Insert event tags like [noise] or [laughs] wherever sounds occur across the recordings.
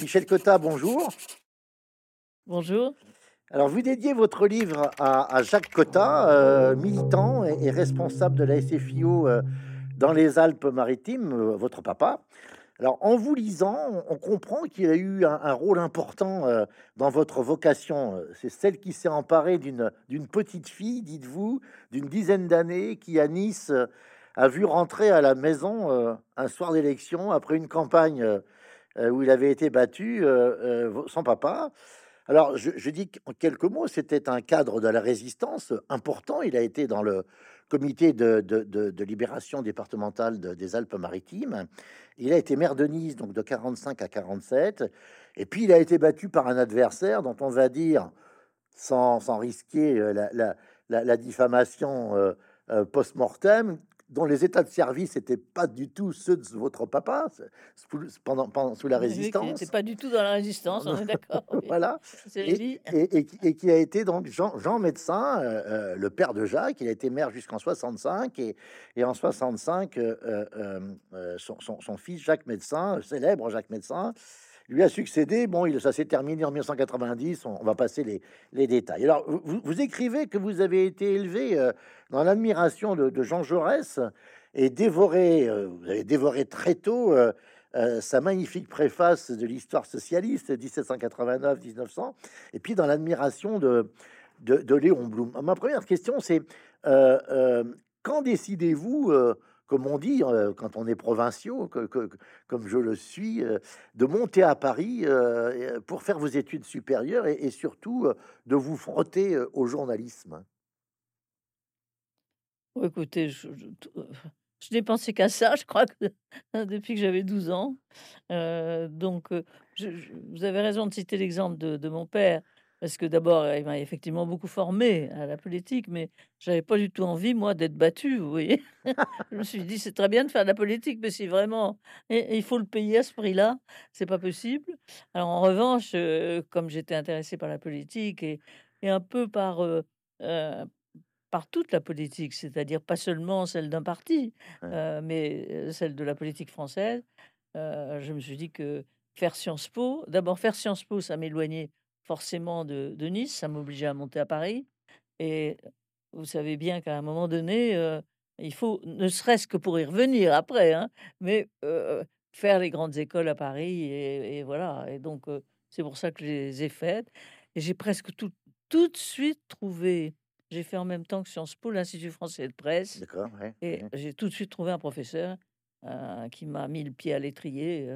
Michel Cotta, bonjour. Bonjour. Alors, vous dédiez votre livre à, Jacques Cotta, euh, militant et, responsable de la SFIO euh, dans les Alpes-Maritimes, euh, votre papa. Alors, en vous lisant, on comprend qu'il a eu un, rôle important dans votre vocation. C'est celle qui s'est emparée d'une petite fille, dites-vous, d'une dizaine d'années, qui à Nice a vu rentrer à la maison un soir d'élection après une campagne où il avait été battu, son papa. Alors, je, dis qu'en quelques mots, c'était un cadre de la résistance important. Il a été dans le comité de, libération départementale des Alpes-Maritimes. Il a été maire de Nice, donc de 45 à 47. Et puis, il a été battu par un adversaire dont on va dire, sans, risquer euh, la, diffamation euh, euh, post-mortem, dont les états de service n'étaient pas du tout ceux de votre papa pendant, pendant sous la résistance. C'est pas du tout dans la résistance, on est [laughs] d'accord. voilà. Et, et, et, qui a été donc Jean, Jean médecin, euh, euh, le père de Jacques. Il a été maire jusqu'en 65 et, en 65, euh, son, son, son, fils Jacques médecin, célèbre Jacques médecin, lui a succédé. Bon, il, ça s'est terminé en 1990. On, va passer les, détails. Alors, vous, écrivez que vous avez été élevé euh, dans l'admiration de, Jean Jaurès et dévoré, euh, vous avez dévoré très tôt euh, sa magnifique préface de l'histoire socialiste 1789-1900, et puis dans l'admiration de, de, de, Léon Blum. Ma première question, c'est quand décidez-vous comme on dit euh, quand on est provinciaux, comme je le suis, euh, de monter à Paris euh, pour faire vos études supérieures et, surtout de vous frotter au journalisme Écoutez, [laughs] je, n'ai pensé qu'à ça, je crois [laughs] depuis que j'avais 12 ans. donc, vous avez raison de citer l'exemple de, mon père. Parce que d'abord, il m'a effectivement beaucoup formé à la politique, mais j'avais pas du tout envie, moi, d'être battu, vous voyez. [laughs] je me suis dit, c'est très bien de faire de la politique, mais si vraiment il faut le payer à ce prix-là, c'est pas possible. Alors, en revanche, euh, comme j'étais intéressé par la politique et, et un peu par, euh, euh, par toute la politique, c'est-à-dire pas seulement celle d'un parti, mais celle de la politique française, je me suis dit que faire Sciences Po, d'abord faire Sciences Po, ça m'éloignait forcément de, Nice, ça m'obligeait à monter à Paris. Et vous savez bien qu'à un moment donné, euh, il faut, ne serait-ce que pour y revenir après, hein, mais euh, faire les grandes écoles à Paris. Et, voilà. Et donc, euh, c'est pour ça que je les ai faites. Et j'ai presque tout, tout de suite trouvé. J'ai fait en même temps que Sciences Po, l'Institut français de presse. D'accord. Et j'ai tout de suite trouvé un professeur qui m'a mis le pied à l'étrier.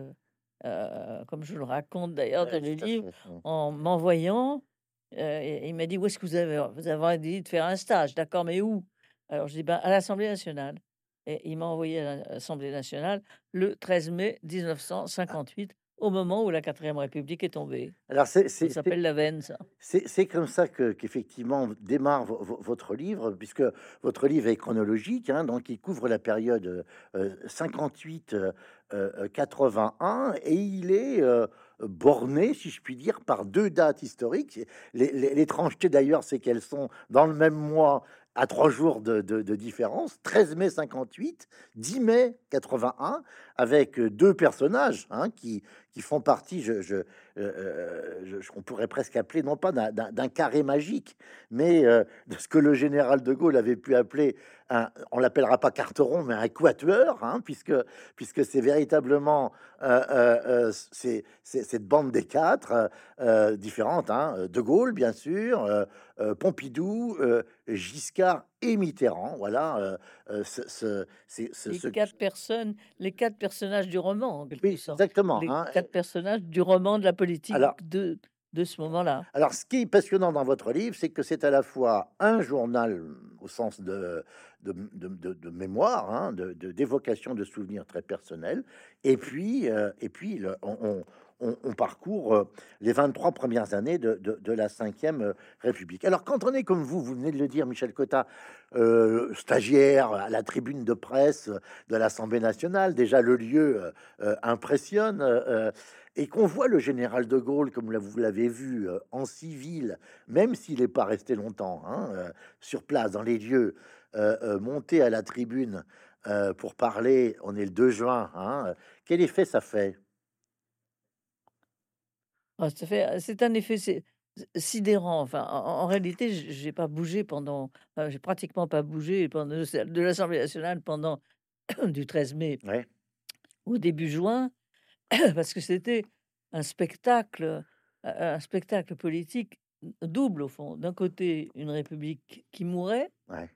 Euh, comme je le raconte d'ailleurs dans le livre, en m'envoyant. Euh, il m'a dit Où est-ce que vous avez, vous avez dit de faire un stage? D'accord, mais où? Alors je dis ben, À l'Assemblée nationale. Et il m'a envoyé à l'Assemblée nationale le 13 mai 1958 au moment où la quatrième République est tombée. Alors c'est, ça s'appelle la veine, ça. C'est, comme ça que, qu'effectivement démarre votre livre, puisque votre livre est chronologique, hein, donc il couvre la période 58-81, euh, euh, et il est euh, borné, si je puis dire, par deux dates historiques. L'étrangeté d'ailleurs, c'est qu'elles sont dans le même mois à trois jours de, différence, 13 mai 58, 10 mai 81, avec deux personnages hein, qui, qui font partie, je, je, euh, on pourrait presque appeler, non pas d'un carré magique, mais euh, de ce que le général de Gaulle avait pu appeler, un, on l'appellera pas carteron, mais un quatuor, hein, puisque, puisque c'est véritablement euh, c'est cette bande des quatre différentes, hein, de Gaulle, bien sûr, Pompidou, Giscard et Mitterrand. Voilà, ce, ces quatre personnes, les quatre personnages du roman, en quelque sorte. Exactement. Les hein, quatre personnages du roman de la politique de, de ce moment-là. Alors, ce qui est passionnant dans votre livre, c'est que c'est à la fois un journal au sens de, de, de, mémoire, hein, de d'évocation de, souvenirs très personnels, et puis, euh, et puis on, on, parcourt euh, les 23 premières années de, la Ve euh, République. Alors, quand on est comme vous, vous venez de le dire, Michel Cotta, euh, stagiaire à la tribune de presse de l'Assemblée nationale, déjà le lieu impressionne, et qu'on voit le général de Gaulle, comme vous l'avez vu, en civil, même s'il n'est pas resté longtemps hein, sur place, dans les lieux, monter à la tribune pour parler, on est le 2 juin, hein, quel effet ça fait? Ah, c'est un effet sidérant. Enfin, en en réalité, j'ai pas bougé pendant heu, j'ai pratiquement pas bougé pendant de l'Assemblée nationale pendant [coughs] du 13 mai Ouais. au début juin, [coughs] parce que c'était un spectacle, un spectacle politique double au fond. D'un côté, une république qui mourait Ouais.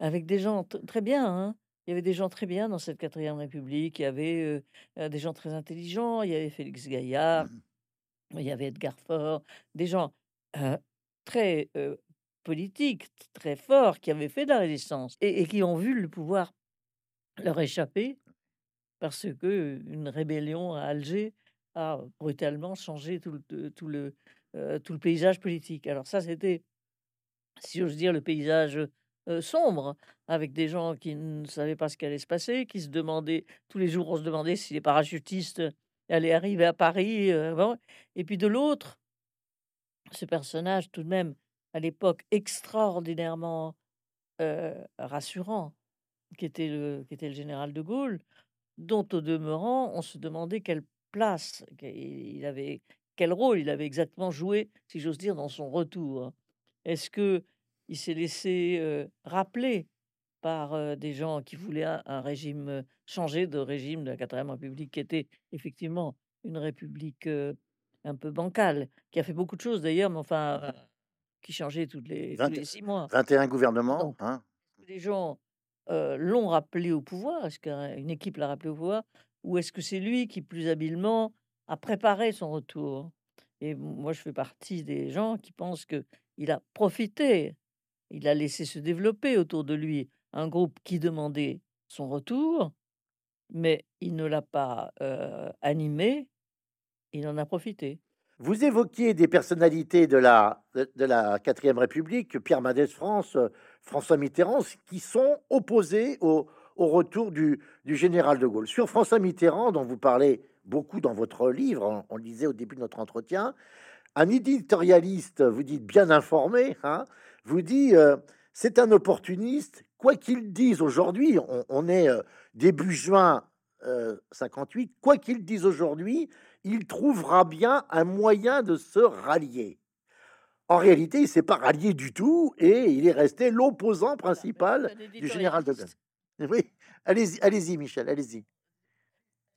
avec des gens très bien, hein. Il y avait des gens très bien dans cette quatrième république. Il y avait, des gens très intelligents. Il y avait Félix Gaillard, Mmh il y avait Edgar Faure, des gens, très, politiques, très forts, qui avaient fait de la résistance et qui ont vu le pouvoir leur échapper parce que une rébellion à Alger a brutalement changé tout le tout le, tout le paysage politique. Alors ça, c'était si j'ose dire, le paysage, sombre, avec des gens qui ne savaient pas ce qui allait se passer, qui se demandaient tous les jours, on se demandait si les parachutistes allaient arriver à Paris, et puis de l'autre, ce personnage tout de même, à l'époque, extraordinairement, rassurant, qui était le qui était le général de Gaulle, dont au demeurant, on se demandait quelle place il avait quel rôle il avait exactement joué, si j'ose dire, dans son retour. Est-ce que il s'est laissé, rappeler par, des gens qui voulaient un un régime, changer de régime de la 4ème République qui était effectivement une république, un peu bancale, qui a fait beaucoup de choses d'ailleurs, mais enfin, heu, qui changeait toutes les tous Vingt les 6 mois. 21 gouvernements, Donc, hein? est-ce que les gens, l'ont rappelé au pouvoir? Est-ce qu'une équipe l'a rappelé au pouvoir? Ou est-ce que c'est lui qui, plus habilement, a préparé son retour? Et moi, je fais partie des gens qui pensent qu'il a profité, il a laissé se développer autour de lui un groupe qui demandait son retour, mais il ne l'a pas, animé, il en a profité. Vous évoquiez des personnalités de la de la 4ème République, Pierre Mendès France, François Mitterrand, qui sont opposés au au retour du du général de Gaulle. Sur François Mitterrand, dont vous parlez beaucoup dans votre livre, on le disait au début de notre entretien, un éditorialiste, vous dites bien informé, hein, vous dit, «C'est un opportuniste, quoi qu'il dise aujourd'hui», on on est, heu, début juin, heu, 58, «quoi qu'il dise aujourd'hui, il trouvera bien un moyen de se rallier». En réalité, il s'est pas rallié du tout et il est resté l'opposant c'est principal du général de Gaulle. Oui, allez-y, allez-y Michel, allez-y.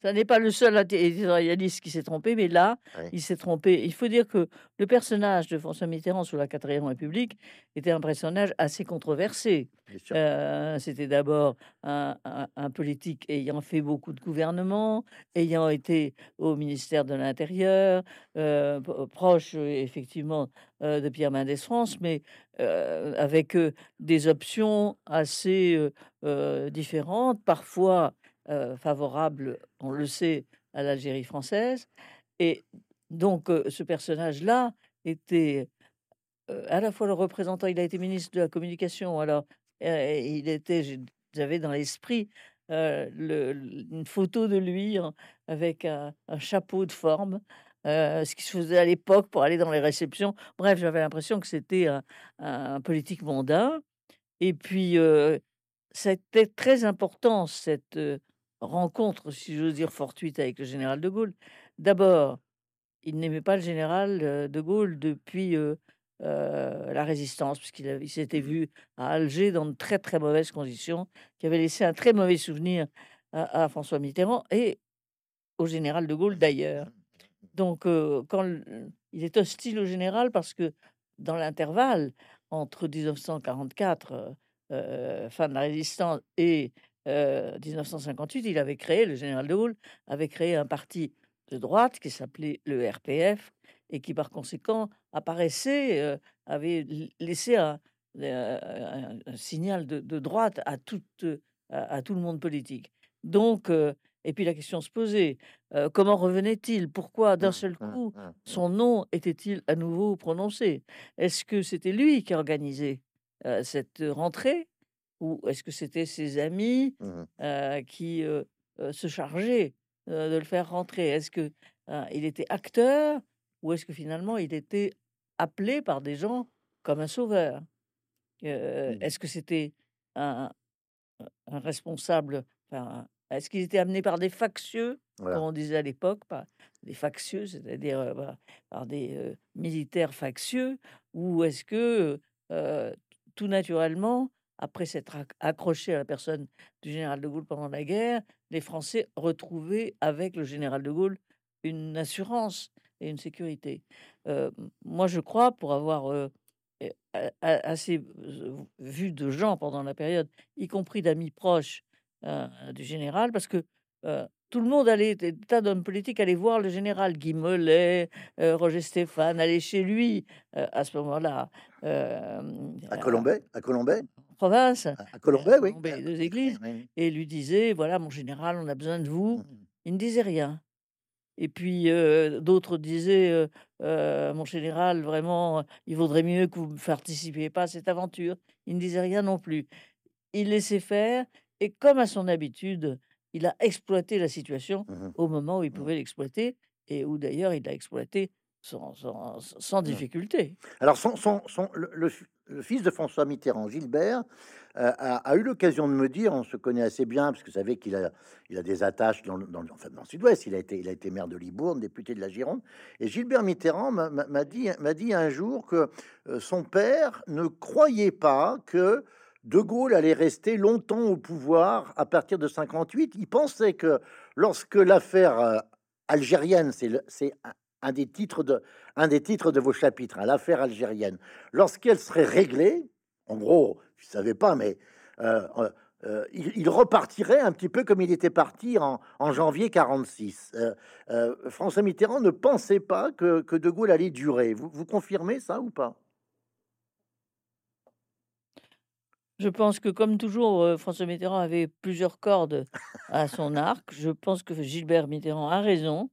Ça n'est pas le seul éditorialiste qui s'est trompé, mais là, Oui. il s'est trompé. Il faut dire que le personnage de François Mitterrand sous la 4ème République était un personnage assez controversé. Heu, c'était d'abord un un un politique ayant fait beaucoup de gouvernements, ayant été au ministère de l'Intérieur, heu, p proche, effectivement, heu, de Pierre Mendès France, mais, avec, des options assez, différentes, parfois, heu, favorables, on le sait, à l'Algérie française. Et donc, heu, ce personnage-là était, heu, à la fois le représentant il a été ministre de la communication, alors, il était j'avais dans l'esprit, le une photo de lui en avec un un chapeau de forme, ce qui se faisait à l'époque pour aller dans les réceptions. Bref, j'avais l'impression que c'était un un politique mondain. Et puis, c'était très important cette, rencontre, si j'ose dire, fortuite avec le général de Gaulle. D'abord, il n'aimait pas le général, heu, de Gaulle depuis, heu heu, la Résistance, puisqu'il il s'était vu à Alger dans de très, très mauvaises conditions, qui avait laissé un très mauvais souvenir à à François Mitterrand et au général de Gaulle d'ailleurs. Donc, quand il est hostile au général parce que dans l'intervalle entre 1944, heu heu, fin de la Résistance et heu, 1958, il avait créé le général de Gaulle avait créé un parti de droite qui s'appelait le RPF et qui par conséquent apparaissait, avait laissé un, heu, un un signal de de droite à toute, à à tout le monde politique. Donc, et puis la question se posait, comment revenait-il? Pourquoi d'un Mmh, seul mmh, coup mmh, son nom était-il à nouveau prononcé? Est-ce que c'était lui qui organisait, cette rentrée? Ou est-ce que c'était ses amis, Mmh mh. heu, qui, heu heu, se chargeaient, de le faire rentrer? Est-ce que, heu, il était acteur ou est-ce que finalement il était appelé par des gens comme un sauveur? Mmh. est-ce que c'était un responsable, enfin, est-ce qu'il était amené par des factieux? comme on disait à l'époque, par des factieux, c'est-à-dire euh, par des euh, militaires factieux, ou est-ce que euh, tout naturellement, après s'être accroché à la personne du général de Gaulle pendant la guerre, les Français retrouvaient avec le général de Gaulle une assurance et une sécurité. moi, je crois, pour avoir assez vu de gens pendant la période, y compris d'amis proches du général, parce que tout le monde allait, des tas d'hommes politiques allaient voir le général Guy Mollet, Roger Stéphane, aller chez lui à ce moment-là. à Colombay, à Colombay? Province, à, Colombay, oui. deux églises, et lui disait voilà, mon général, on a besoin de vous. Mmh Il ne disait rien. Et puis d'autres disaient mon général, vraiment, il vaudrait mieux que vous ne participiez pas à cette aventure. Il ne disait rien non plus. Il laissait faire, et comme à son habitude, il a exploité la situation mmh au moment où il mmh. pouvait l'exploiter, et où d'ailleurs il l'a exploité sans, sans, difficulté. Alors, son, son, son le, le fils de François Mitterrand, Gilbert, euh, a, eu l'occasion de me dire, on se connaît assez bien, parce que vous savez qu'il a, il a des attaches dans, dans, enfin, dans le sud-ouest, il, a été, il a été maire de Libourne, député de la Gironde, et Gilbert Mitterrand m'a dit, dit un jour que euh, son père ne croyait pas que De Gaulle allait rester longtemps au pouvoir à partir de 58. Il pensait que lorsque l'affaire euh, algérienne, c'est un des titres de, un des titres de vos chapitres, hein, l'affaire algérienne. Lorsqu'elle serait réglée, en gros, je ne savais pas, mais euh, euh, euh, il, repartirait un petit peu comme il était parti en, janvier 46. François Mitterrand ne pensait pas que, De Gaulle allait durer. Vous, vous confirmez ça ou pas? Je pense que, comme toujours, François Mitterrand avait plusieurs cordes à son arc. Je pense que Gilbert Mitterrand a raison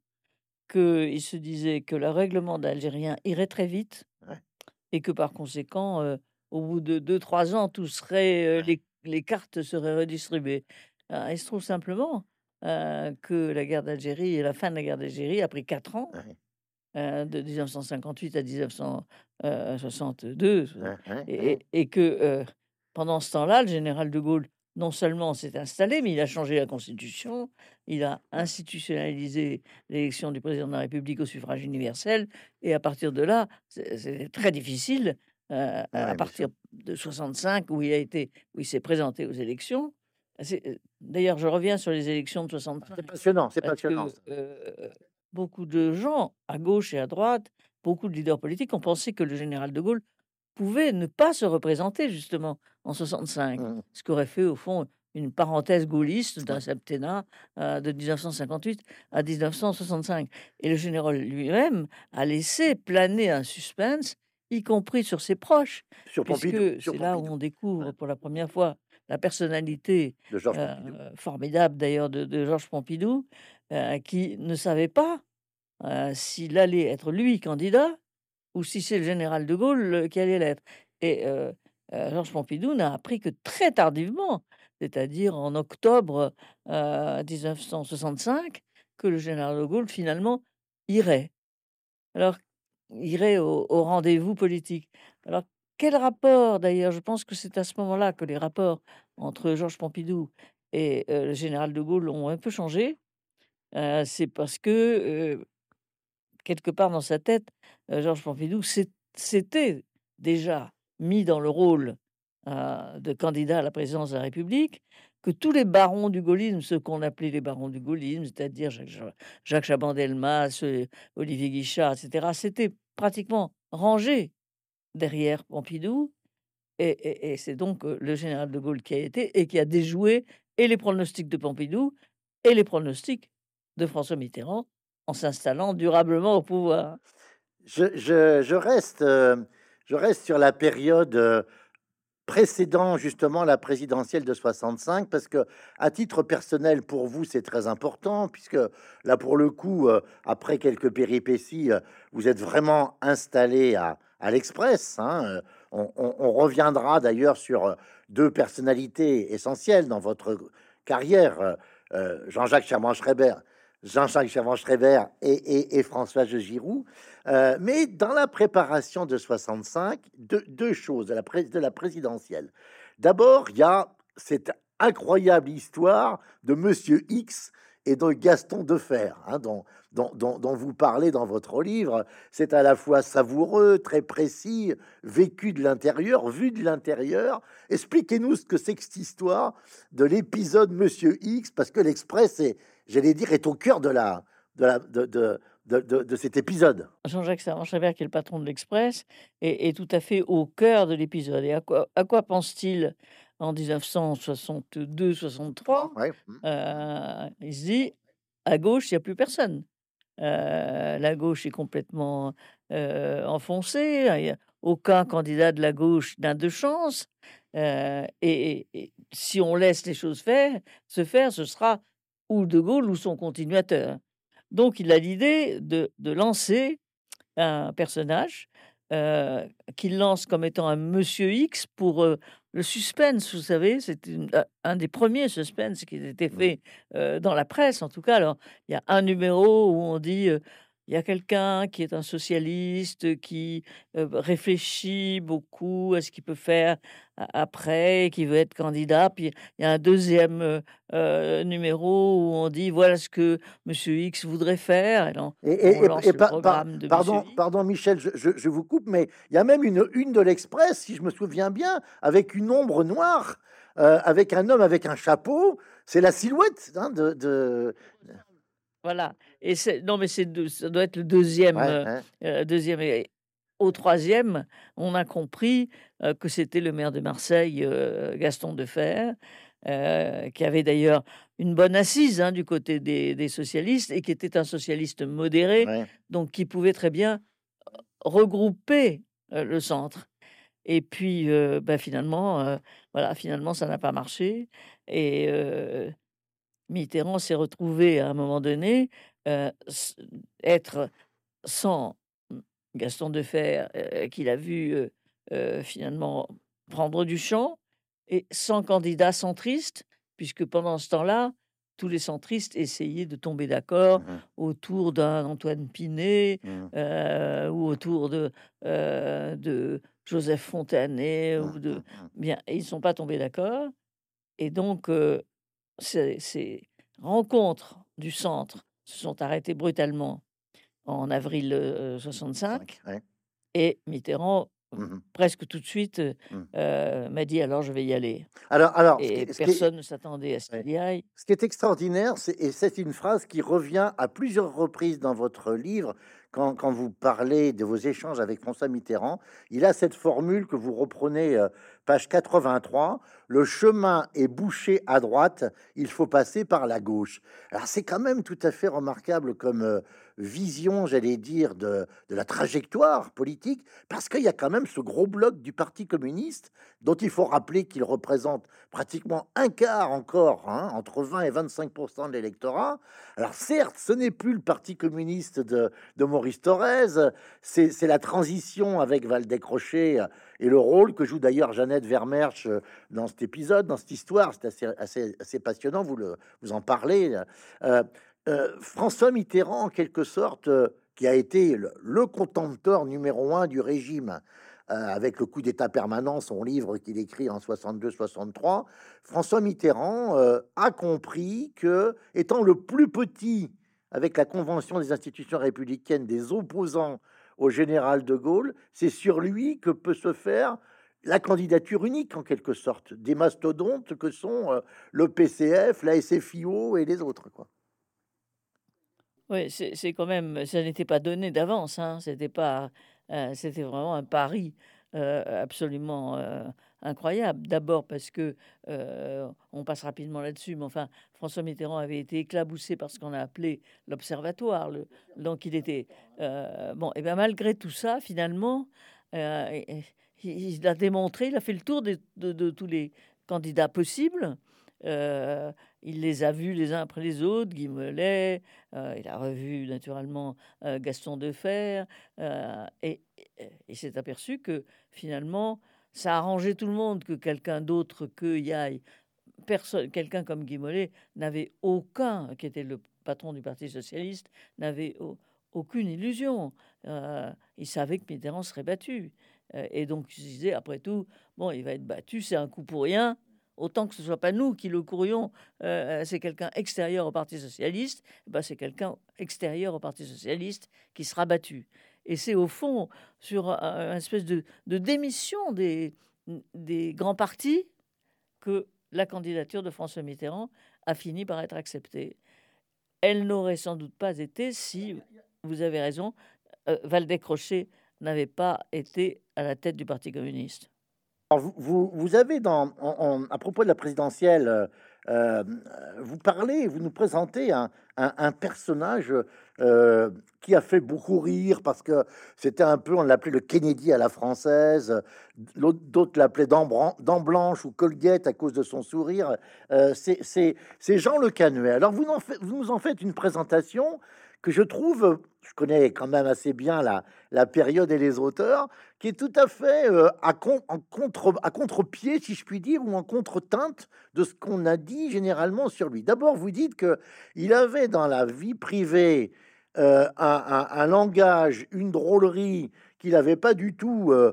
qu'il se disait que le règlement d'Algérien irait très vite et que par conséquent, euh, au bout de 2-3 ans, tout serait, euh, les, cartes seraient redistribuées. il se trouve simplement euh, que la guerre d'Algérie et la fin de la guerre d'Algérie a pris 4 ans, de 1958 à 1962, et, et, que pendant ce temps-là, le général de Gaulle non seulement s'est installé, mais il a changé la Constitution, il a institutionnalisé l'élection du président de la République au suffrage universel, et à partir de là, c'est très difficile, euh, à partir de 65, où il a été, où il s'est présenté aux élections. Euh, d'ailleurs, je reviens sur les élections de 65. C'est passionnant, c'est passionnant. Euh, beaucoup de gens, à gauche et à droite, beaucoup de leaders politiques ont pensé que le général de Gaulle pouvait ne pas se représenter justement en 65, mmh. ce qu'aurait fait au fond une parenthèse gaulliste d'un septennat euh, de 1958 à 1965. Et le général lui-même a laissé planer un suspense, y compris sur ses proches, sur puisque c'est là où on découvre pour la première fois la personnalité euh, formidable d'ailleurs de, Georges Pompidou, euh, qui ne savait pas s'il allait être lui candidat ou si c'est le général de Gaulle qui allait l'être. Et Georges Pompidou n'a appris que très tardivement, c'est-à-dire en octobre 1965, que le général de Gaulle finalement irait. Alors, irait au, rendez-vous politique. Alors, quel rapport d'ailleurs Je pense que c'est à ce moment-là que les rapports entre Georges Pompidou et le général de Gaulle ont un peu changé. c'est parce que quelque part dans sa tête, Georges Pompidou s'était déjà mis dans le rôle de candidat à la présidence de la République, que tous les barons du gaullisme, ceux qu'on appelait les barons du gaullisme, c'est-à-dire Jacques, Jacques Chaban-Delmas, Olivier Guichard, etc., s'étaient pratiquement rangés derrière Pompidou. Et, et c'est donc le général de Gaulle qui a été et qui a déjoué et les pronostics de Pompidou et les pronostics de François Mitterrand en s'installant durablement au pouvoir. Je, reste, euh, je reste sur la période euh, précédant justement la présidentielle de 65 parce que à titre personnel pour vous c'est très important puisque là pour le coup euh, après quelques péripéties vous êtes vraiment installé à, l'Express hein, on, reviendra d'ailleurs sur deux personnalités essentielles dans votre carrière Jean-Jacques Cherman-Schreiber Jean-Jacques Chavant-Schreiber et, et, François Giroud. Euh, mais dans la préparation de 65, deux, choses de la, de présidentielle. D'abord, il y a cette incroyable histoire de Monsieur X et de Gaston Defer, hein, dont, dont, dont, vous parlez dans votre livre. C'est à la fois savoureux, très précis, vécu de l'intérieur, vu de l'intérieur. Expliquez-nous ce que c'est que cette histoire de l'épisode Monsieur X, parce que l'Express, est, j'allais dire, est au cœur de la, de, la, de, de, de, cet épisode. Jean-Jacques Savant-Chavert, qui est le patron de l'Express, est, est, tout à fait au cœur de l'épisode. Et à quoi, à quoi pense-t-il en 1962-63 euh, Il se dit, à gauche, il n'y a plus personne. Euh, la gauche est complètement euh, enfoncée. Il n'y a aucun candidat de la gauche n'a de chance. Et, et, si on laisse les choses faire, se faire, ce sera ou De Gaulle ou son continuateur. Donc, il a l'idée de, lancer un personnage euh, qu'il lance comme étant un Monsieur X pour euh, le suspense, vous savez, c'est un des premiers suspens qui a été fait euh, dans la presse, en tout cas. Alors, il y a un numéro où on dit il y a quelqu'un qui est un socialiste, qui réfléchit beaucoup à ce qu'il peut faire après, qui veut être candidat. Puis il y a un deuxième numéro où on dit voilà ce que Monsieur X voudrait faire. Et, pardon, pardon, Michel, je, vous coupe, mais il y a même une une de l'Express, si je me souviens bien, avec une ombre noire, avec un homme avec un chapeau. C'est la silhouette hein, de voilà. Et non, mais c'est ça doit être le deuxième, euh, euh, deuxième. Et au troisième, on a compris euh, que c'était le maire de Marseille, Gaston Defer, qui avait d'ailleurs une bonne assise hein, du côté des, socialistes et qui était un socialiste modéré, donc qui pouvait très bien regrouper le centre. Et puis, bah, finalement, voilà, finalement, ça n'a pas marché. Et Mitterrand s'est retrouvé à un moment donné être sans mmh, Gaston Defer, qu'il a vu finalement prendre du champ, et sans candidat centriste, puisque pendant ce temps-là, tous les centristes essayaient de tomber d'accord mmh autour d'un Antoine Pinet mmh. ou autour de, de Joseph Fontanet ou de bien, ils ne sont pas tombés d'accord. Et donc, ces, rencontres du centre se sont arrêtées brutalement en avril 65 et Mitterrand mmh presque tout de suite mmh. m'a dit alors je vais y aller. Alors, alors, et personne ne s'attendait à ce qu'il y aille. Ce qui est extraordinaire, et c'est une phrase qui revient à plusieurs reprises dans votre livre, quand, vous parlez de vos échanges avec François Mitterrand, il a cette formule que vous reprenez page 83, le chemin est bouché à droite, il faut passer par la gauche. Alors c'est quand même tout à fait remarquable comme euh, vision, j'allais dire, de, la trajectoire politique, parce qu'il y a quand même ce gros bloc du Parti communiste, dont il faut rappeler qu'il représente pratiquement un quart encore, hein, entre 20 et 25% de l'électorat. Alors certes, ce n'est plus le Parti communiste de, Maurice Thorez, c'est la transition avec Valdec Crochet et le rôle que joue d'ailleurs Jeannette Vermersch euh, dans cet épisode, dans cette histoire. C'est assez, passionnant, vous, le, vous en parlez. Euh, euh, François Mitterrand, en quelque sorte, qui a été le, le, contempteur numéro un du régime, avec le coup d'État permanent, son livre qu'il écrit en 62-63, François Mitterrand a compris que, étant le plus petit avec la Convention des institutions républicaines des opposants au général de Gaulle, c'est sur lui que peut se faire la candidature unique en quelque sorte des mastodontes que sont euh, le PCF, la SFIO et les autres. Oui, c'est quand même, ça n'était pas donné d'avance, hein, c'était pas, euh, c'était vraiment un pari euh, absolument incroyable. D'abord parce que, euh, on passe rapidement là-dessus, mais enfin, François Mitterrand avait été éclaboussé par ce qu'on a appelé l'observatoire. Donc il était... Euh, bon, et bien malgré tout ça, finalement, euh, il, a démontré, il a fait le tour de, tous les candidats possibles. il les a vus les uns après les autres, Guy Mollet, il a revu naturellement Gaston Defer, et il s'est aperçu que finalement, ça a arrangé tout le monde que quelqu'un d'autre que Yaï, personne, quelqu'un comme Guy Mollet n'avait aucun, qui était le patron du Parti socialiste, n'avait aucune illusion. Euh, il savait que Mitterrand serait battu. Euh, et donc, il se disait, après tout, bon, il va être battu, c'est un coup pour rien. autant que ce soit pas nous qui le courrions, c'est quelqu'un extérieur au Parti socialiste, eh ben c'est quelqu'un extérieur au Parti socialiste qui sera battu. Et c'est au fond sur une espèce de, démission des, grands partis que la candidature de François Mitterrand a fini par être acceptée. Elle n'aurait sans doute pas été si, vous avez raison, euh, Valdec Crochet n'avait pas été à la tête du Parti communiste. vous, vous, avez, à propos de la présidentielle, euh, euh, vous parlez, vous nous présentez un, personnage euh, qui a fait beaucoup rire parce que c'était un peu, on l'appelait le Kennedy à la française, d'autres l'appelaient dent, blanche ou Colgate à cause de son sourire. Euh, c'est Jean Le Canuet. Alors vous, en nous en faites une présentation que je trouve, je connais quand même assez bien la, la période et les auteurs, qui est tout à fait euh, à, contre, à contre-pied, si je puis dire, ou en contre-teinte de ce qu'on a dit généralement sur lui. D'abord, vous dites que il avait dans la vie privée euh, un, langage, une drôlerie qu'il n'avait pas du tout euh,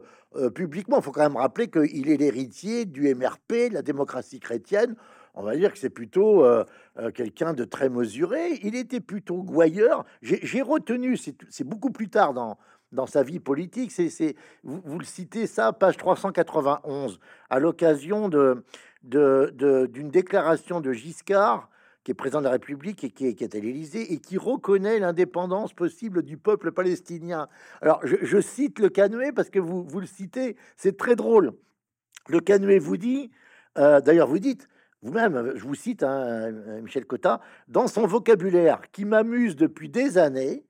publiquement. Il faut quand même rappeler qu'il est l'héritier du MRP, la démocratie chrétienne on va dire que c'est plutôt euh, euh, quelqu'un de très mesuré. Il était plutôt gouailleur. J'ai retenu, c'est beaucoup plus tard dans, dans sa vie politique, c'est vous, le citez ça, page 391, à l'occasion de d'une de, déclaration de Giscard, qui est président de la République et qui est, qui à l'Élysée, et qui reconnaît l'indépendance possible du peuple palestinien. Alors, je, cite le Canoë parce que vous, vous le citez, c'est très drôle. Le Canoë vous dit, euh, d'ailleurs, vous dites, vous-même, je vous cite, hein, euh, Michel Cotta, dans son vocabulaire qui m'amuse depuis des années,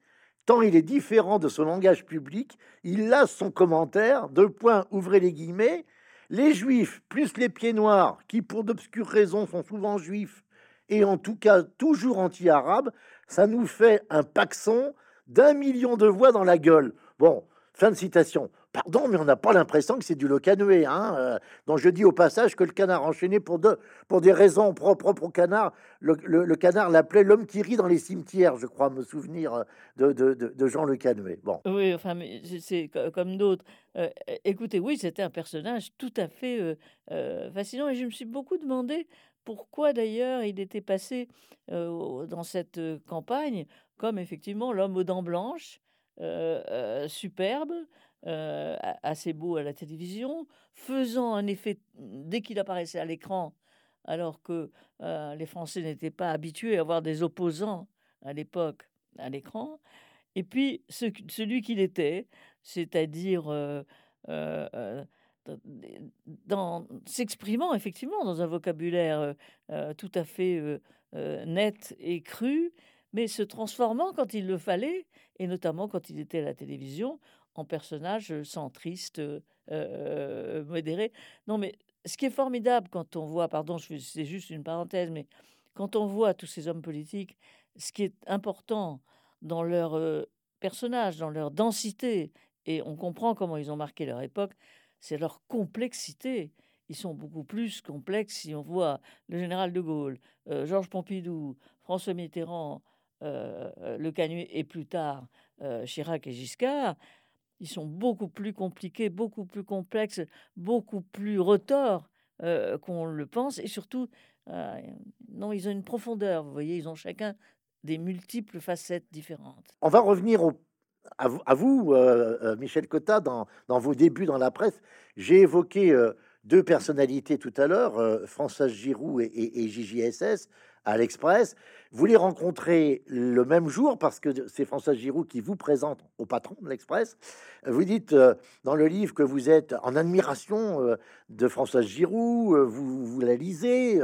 tant il est différent de son langage public, il lasse son commentaire, deux points, ouvrez les guillemets, les juifs plus les pieds noirs, qui pour d'obscures raisons sont souvent juifs, et en tout cas toujours anti-arabes, ça nous fait un paxon d'un million de voix dans la gueule. Bon, fin de citation. Pardon, mais on n'a pas l'impression que c'est du locanoué. Hein euh, donc je dis au passage que le canard enchaîné, pour, pour des raisons propres au canard, le, canard l'appelait l'homme qui rit dans les cimetières, je crois me souvenir euh, de, Jean Le Canoué. Bon. Oui, enfin, c'est comme d'autres. Euh, écoutez, oui, c'était un personnage tout à fait fascinant et je me suis beaucoup demandé pourquoi d'ailleurs il était passé dans cette campagne comme effectivement l'homme aux dents blanches, superbe, euh, assez beau à la télévision, faisant un effet dès qu'il apparaissait à l'écran, alors que euh, les Français n'étaient pas habitués à avoir des opposants à l'époque à l'écran. Et puis celui qu'il était, c'est-à-dire euh, s'exprimant effectivement dans un vocabulaire tout à fait net et cru, mais se transformant quand il le fallait, et notamment quand il était à la télévision, en personnage centriste, modéré. Non, mais ce qui est formidable quand on voit, pardon, c'est juste une parenthèse, mais quand on voit tous ces hommes politiques, ce qui est important dans leur personnage, dans leur densité, et on comprend comment ils ont marqué leur époque, c'est leur complexité. Ils sont beaucoup plus complexes si on voit le général de Gaulle, Georges Pompidou, François Mitterrand, Le Canuet et plus tard Chirac et Giscard ils sont beaucoup plus compliqués, beaucoup plus complexes, beaucoup plus retors euh, qu'on le pense. Et surtout, euh, non, ils ont une profondeur. Vous voyez, ils ont chacun des multiples facettes différentes. On va revenir à vous, euh, Michel Cotta, dans, vos débuts dans la presse. J'ai évoqué deux personnalités tout à l'heure, François Giroud et, et, et JJSS à l'Express. Vous les rencontrez le même jour parce que c'est François Giroud qui vous présente au patron de l'Express. Vous dites euh, dans le livre que vous êtes en admiration euh, de François Giroud, euh, vous, vous la lisez.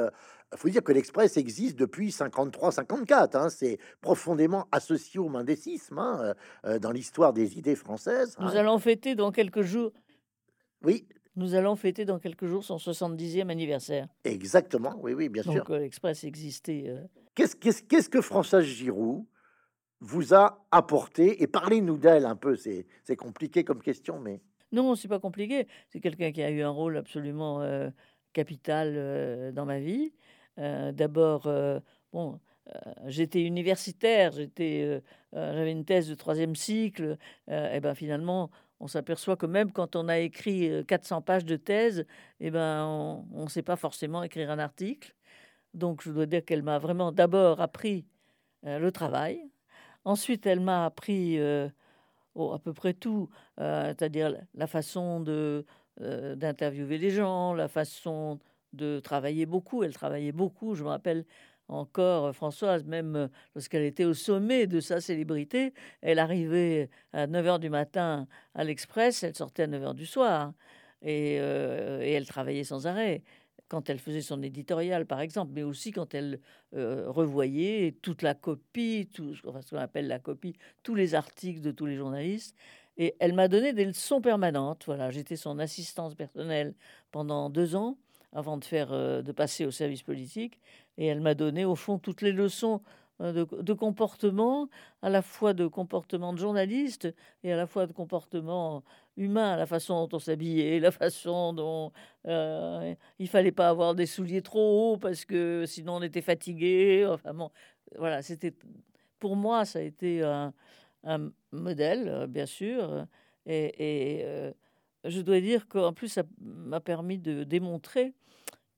Il faut dire que l'Express existe depuis 53-54. Hein, c'est profondément associé au mendécisme hein, dans l'histoire des idées françaises. Nous hein. allons fêter dans quelques jours. Oui, nous allons fêter dans quelques jours son 70e anniversaire. Exactement, oui, oui, bien sûr. Donc euh, l'Express existait. Euh. Qu'est-ce que Françoise Giroud vous a apporté? Et parlez-nous d'elle un peu, c'est compliqué comme question, mais... Non, c'est pas compliqué. C'est quelqu'un qui a eu un rôle absolument euh, capital dans ma vie. D'abord, bon, j'étais universitaire, j'étais, j'avais une thèse de troisième cycle. et ben finalement, on s'aperçoit que même quand on a écrit 400 pages de thèse, eh ben, on ne sait pas forcément écrire un article. Donc, je dois dire qu'elle m'a vraiment d'abord appris le travail. Ensuite, elle m'a appris à peu près tout, c'est-à-dire la façon de d'interviewer les gens, la façon de travailler beaucoup. Elle travaillait beaucoup. Je me rappelle encore euh, Françoise, même euh, lorsqu'elle était au sommet de sa célébrité, elle arrivait à 9h du matin à l'Express, elle sortait à 9h du soir. Euh, et, elle travaillait sans arrêt quand elle faisait son éditorial, par exemple, mais aussi quand elle revoyait toute la copie, tout ce qu'on appelle la copie, tous les articles de tous les journalistes. Et elle m'a donné des leçons permanentes. Voilà, j'étais son assistance personnelle pendant deux ans avant de faire, de passer au service politique. Et elle m'a donné, au fond, toutes les leçons de, de, comportement, à la fois de comportement de journaliste et à la fois de comportement humain, la façon dont on s'habillait, la façon dont euh, il fallait pas avoir des souliers trop hauts parce que sinon on était fatigué. Voilà, c'était pour moi ça a été un, modèle, bien sûr, et je dois dire qu'en plus ça m'a permis de démontrer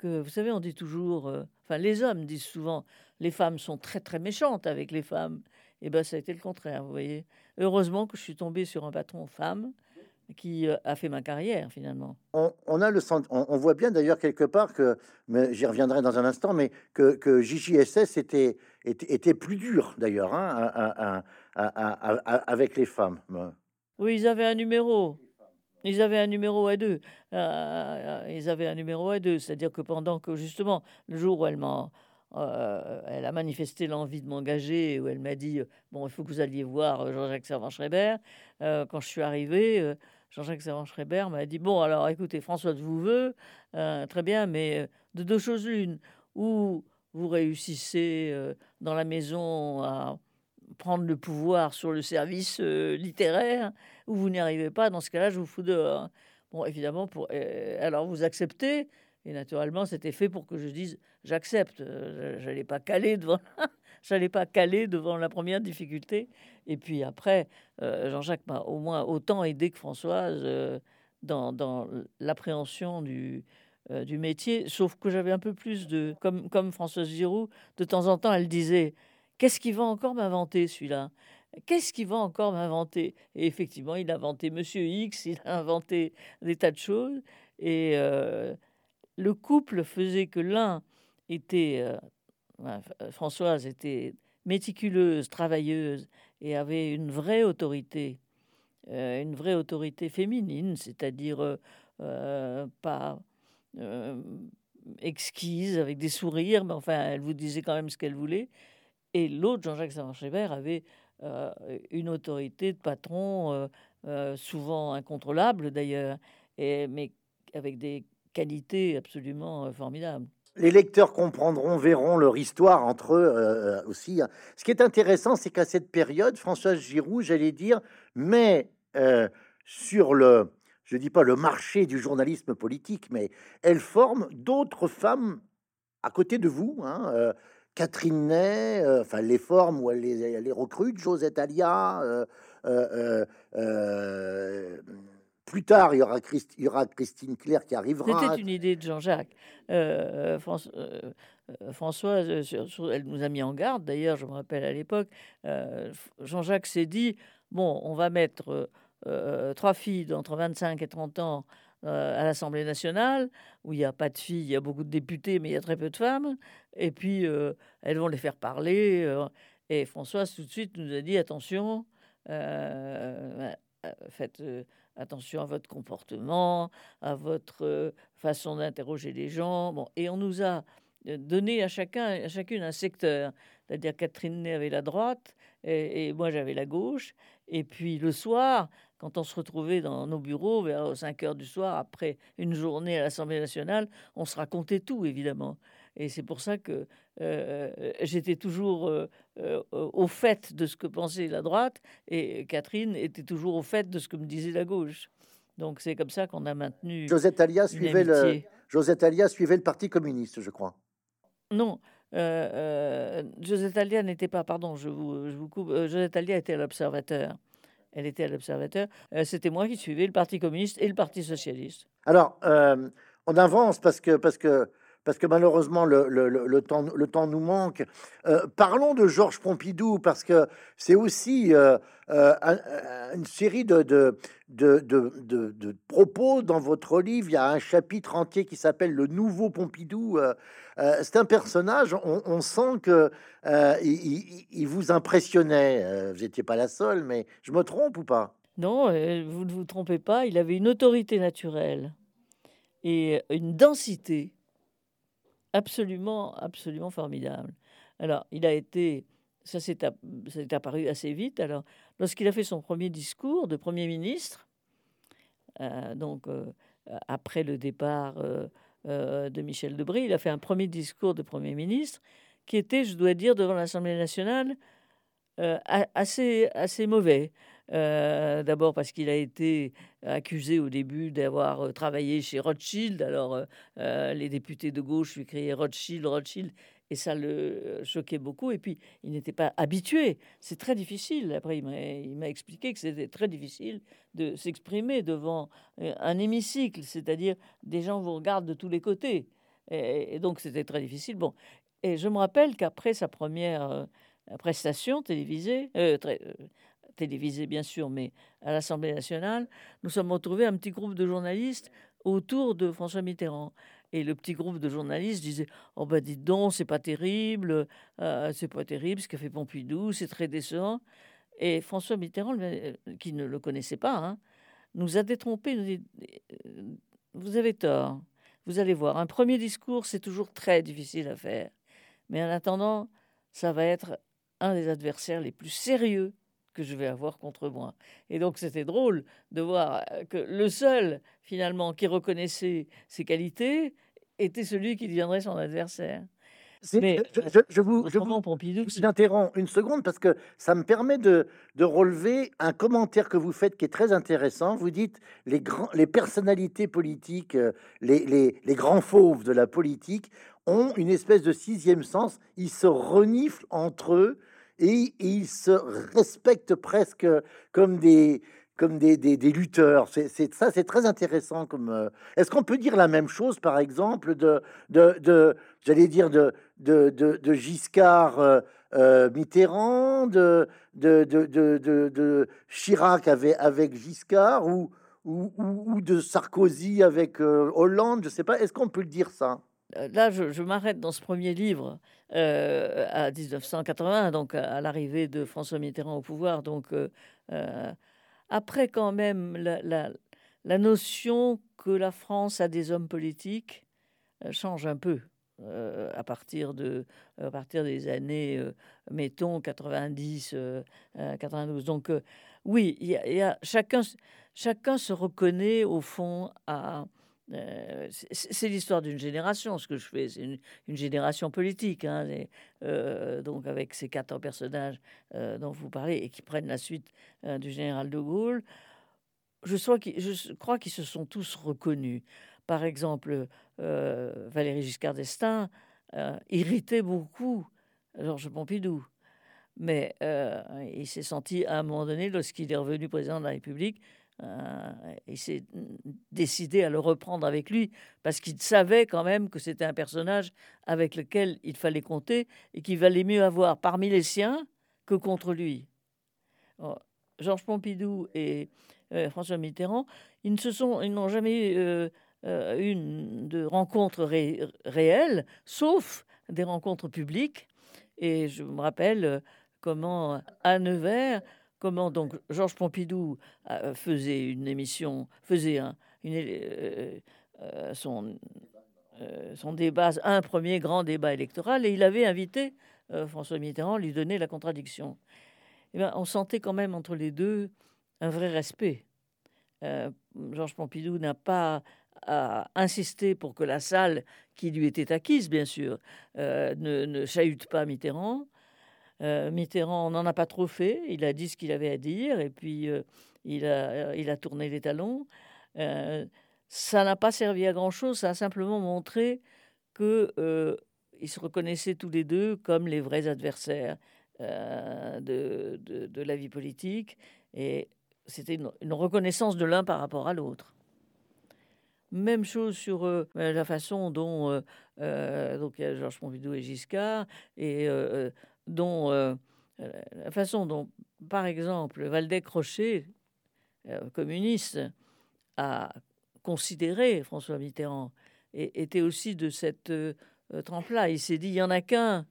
vous savez, on dit toujours, euh, enfin les hommes disent souvent, les femmes sont très très méchantes avec les femmes. Et eh ben ça a été le contraire, vous voyez. Heureusement que je suis tombée sur un patron femme qui euh, a fait ma carrière finalement. On, a le on, voit bien d'ailleurs quelque part que, mais j'y reviendrai dans un instant, mais que, que JJSS était, était, plus dur d'ailleurs hein, avec les femmes. Oui, ils avaient un numéro. Ils avaient un numéro à deux. Euh, ils avaient un numéro à deux. C'est-à-dire que pendant que, justement, le jour où elle m'a. Euh, a manifesté l'envie de m'engager, où elle m'a dit Bon, il faut que vous alliez voir Jean-Jacques Servan-Schreiber. Euh, quand je suis arrivé, Jean-Jacques Servan-Schreiber m'a dit Bon, alors écoutez, François vous veut, très bien, mais de deux choses l'une. Ou vous réussissez dans la maison à prendre le pouvoir sur le service littéraire, ou vous n'y arrivez pas, dans ce cas-là, je vous fous dehors. Bon, évidemment, pour, alors vous acceptez, et naturellement, c'était fait pour que je dise j'accepte. J'allais pas caler devant, [laughs] j'allais pas caler devant la première difficulté. Et puis après, Jean-Jacques m'a au moins autant aidé que Françoise dans, dans l'appréhension du, du métier, sauf que j'avais un peu plus de, comme, comme Françoise Giroud, de temps en temps, elle disait Qu'est-ce qu'il va encore m'inventer, celui-là? Qu'est-ce qu'il va encore m'inventer? Et effectivement, il a inventé Monsieur X, il a inventé des tas de choses. Et euh, le couple faisait que l'un était. Euh, Françoise était méticuleuse, travailleuse et avait une vraie autorité, euh, une vraie autorité féminine, c'est-à-dire pas exquise, avec des sourires, mais enfin, elle vous disait quand même ce qu'elle voulait. Et l'autre, Jean-Jacques Savard-Chébert, avait euh, une autorité de patron, euh, euh, souvent incontrôlable d'ailleurs, mais avec des qualités absolument formidables. Les lecteurs comprendront, verront leur histoire entre eux aussi. Hein. Ce qui est intéressant, c'est qu'à cette période, Françoise Giroud, j'allais dire, met sur le, je dis pas le marché du journalisme politique, mais elle forme d'autres femmes à côté de vous. Hein, Catherine Ney, euh, enfin les formes où elle les, recrute, Josette Alia. Euh, euh, plus tard, il y, aura Christine Claire qui arrivera. C'était une idée de Jean-Jacques. Françoise, elle nous a mis en garde, d'ailleurs, je me rappelle à l'époque, Jean-Jacques s'est dit, bon, on va mettre trois filles d'entre 25 et 30 ans à l'Assemblée nationale, où il n'y a pas de filles, il y a beaucoup de députés, mais il y a très peu de femmes. Et puis, euh, elles vont les faire parler. Euh, et Françoise, tout de suite, nous a dit attention, faites attention à votre comportement, à votre façon d'interroger les gens. Bon, et on nous a donné à chacun, à chacune un secteur. C'est-à-dire Catherine avait la droite et, et moi j'avais la gauche. Et puis le soir, quand on se retrouvait dans nos bureaux vers 5 heures du soir, après une journée à l'Assemblée nationale, on se racontait tout, évidemment. Et c'est pour ça que euh, j'étais toujours euh, euh, au fait de ce que pensait la droite et Catherine était toujours au fait de ce que me disait la gauche. Donc c'est comme ça qu'on a maintenu. Josette Alia suivait le Josette Alia suivait le Parti communiste, je crois. Non, Josette Alia n'était pas. Pardon, je vous, je vous coupe. Josette Alia était l'observateur. elle était à l'Observateur. C'était moi qui suivais le Parti communiste et le Parti socialiste. Alors, on avance parce que parce que parce que malheureusement le, le, le, temps, le temps nous manque. Euh, parlons de Georges Pompidou parce que c'est aussi euh, euh, une série de de, de, de, propos dans votre livre. Il y a un chapitre entier qui s'appelle Le Nouveau Pompidou. c'est un personnage, on, sent que il, vous impressionnait. vous n'étiez pas la seule, mais je me trompe ou pas? Non, vous ne vous trompez pas. Il avait une autorité naturelle et une densité absolument, absolument formidable. Alors, il a été, ça s'est apparu assez vite. Alors, lorsqu'il a fait son premier discours de Premier ministre, euh, donc euh, après le départ euh, de Michel Debré, il a fait un premier discours de Premier ministre qui était, je dois dire, devant l'Assemblée nationale, assez, assez mauvais. D'abord parce qu'il a été accusé au début d'avoir euh, travaillé chez Rothschild. Alors euh, les députés de gauche lui criaient Rothschild, Rothschild, et ça le choquait beaucoup. Et puis il n'était pas habitué. C'est très difficile. Après il m'a expliqué que c'était très difficile de s'exprimer devant un hémicycle, c'est-à-dire des gens vous regardent de tous les côtés. Et, donc c'était très difficile. Bon, et je me rappelle qu'après sa première prestation télévisée, très, télévisé bien sûr, mais à l'Assemblée nationale, nous sommes retrouvés un petit groupe de journalistes autour de François Mitterrand. Et le petit groupe de journalistes disait Oh ben dites donc, c'est pas terrible, euh, c'est pas terrible ce qu'a fait Pompidou, c'est très décevant. Et François Mitterrand, euh, qui ne le connaissait pas, hein, nous a détrompés. Nous dit, Vous avez tort. Vous allez voir, un premier discours, c'est toujours très difficile à faire. Mais en attendant, ça va être un des adversaires les plus sérieux que je vais avoir contre moi. Et donc c'était drôle de voir euh, que le seul finalement qui reconnaissait ses qualités était celui qui deviendrait son adversaire. Mais, je, je, vous, je vous, Pompidou, interromps une seconde parce que ça me permet de, de, relever un commentaire que vous faites qui est très intéressant. Vous dites les, grands, les personnalités politiques, euh, les, les, les grands fauves de la politique ont une espèce de sixième sens. Ils se reniflent entre eux et, ils se respectent presque comme des comme des, des, lutteurs. C'est ça, c'est très intéressant. Comme euh, est-ce qu'on peut dire la même chose, par exemple, de de, j'allais dire de de, Giscard euh, euh, Mitterrand, de de, Chirac avec Giscard ou ou, ou de Sarkozy avec Hollande, je sais pas. Est-ce qu'on peut le dire ça? Là, je, m'arrête dans ce premier livre euh, à 1980, donc à, l'arrivée de François Mitterrand au pouvoir. Donc euh, euh, après, quand même, la, notion que la France a des hommes politiques change un peu. à partir de à partir des années mettons 90 92 donc oui y, y, a chacun chacun se reconnaît au fond à euh, c'est l'histoire d'une génération, ce que je fais, c'est une, génération politique, hein, euh, donc avec ces quatre personnages euh, dont vous parlez et qui prennent la suite du général de Gaulle. Je, je crois qu'ils se sont tous reconnus. Par exemple, Valéry Giscard d'Estaing irritait beaucoup Georges Pompidou, mais il s'est senti à un moment donné, lorsqu'il est revenu président de la République, il s'est décidé à le reprendre avec lui parce qu'il savait quand même que c'était un personnage avec lequel il fallait compter et qu'il valait mieux avoir parmi les siens que contre lui. Georges Pompidou et euh, François Mitterrand, ils ne se sont, ils n'ont jamais eu euh, de rencontres réelles, sauf des rencontres publiques. Et je me rappelle comment à Nevers, comment donc Georges Pompidou euh, faisait une émission, faisait un, euh, euh, son, débat, un premier grand débat électoral, et il avait invité François Mitterrand lui donner la contradiction. Eh bien, on sentait quand même entre les deux un vrai respect. Georges Pompidou n'a pas à insister pour que la salle qui lui était acquise, bien sûr, ne, ne chahute pas Mitterrand. Euh, Mitterrand n'en a pas trop fait. Il a dit ce qu'il avait à dire et puis euh, il, a, euh, il a tourné les talons. ça n'a pas servi à grand chose. Ça a simplement montré que ils se reconnaissaient tous les deux comme les vrais adversaires de, de, la vie politique. Et c'était une, reconnaissance de l'un par rapport à l'autre. Même chose sur la façon dont donc il y a Georges Pompidou et Giscard et dont la façon dont, par exemple, Valdec Crochet, communiste, a considéré François Mitterrand et était aussi de cette trempe-là. Il s'est dit il y en a qu'un,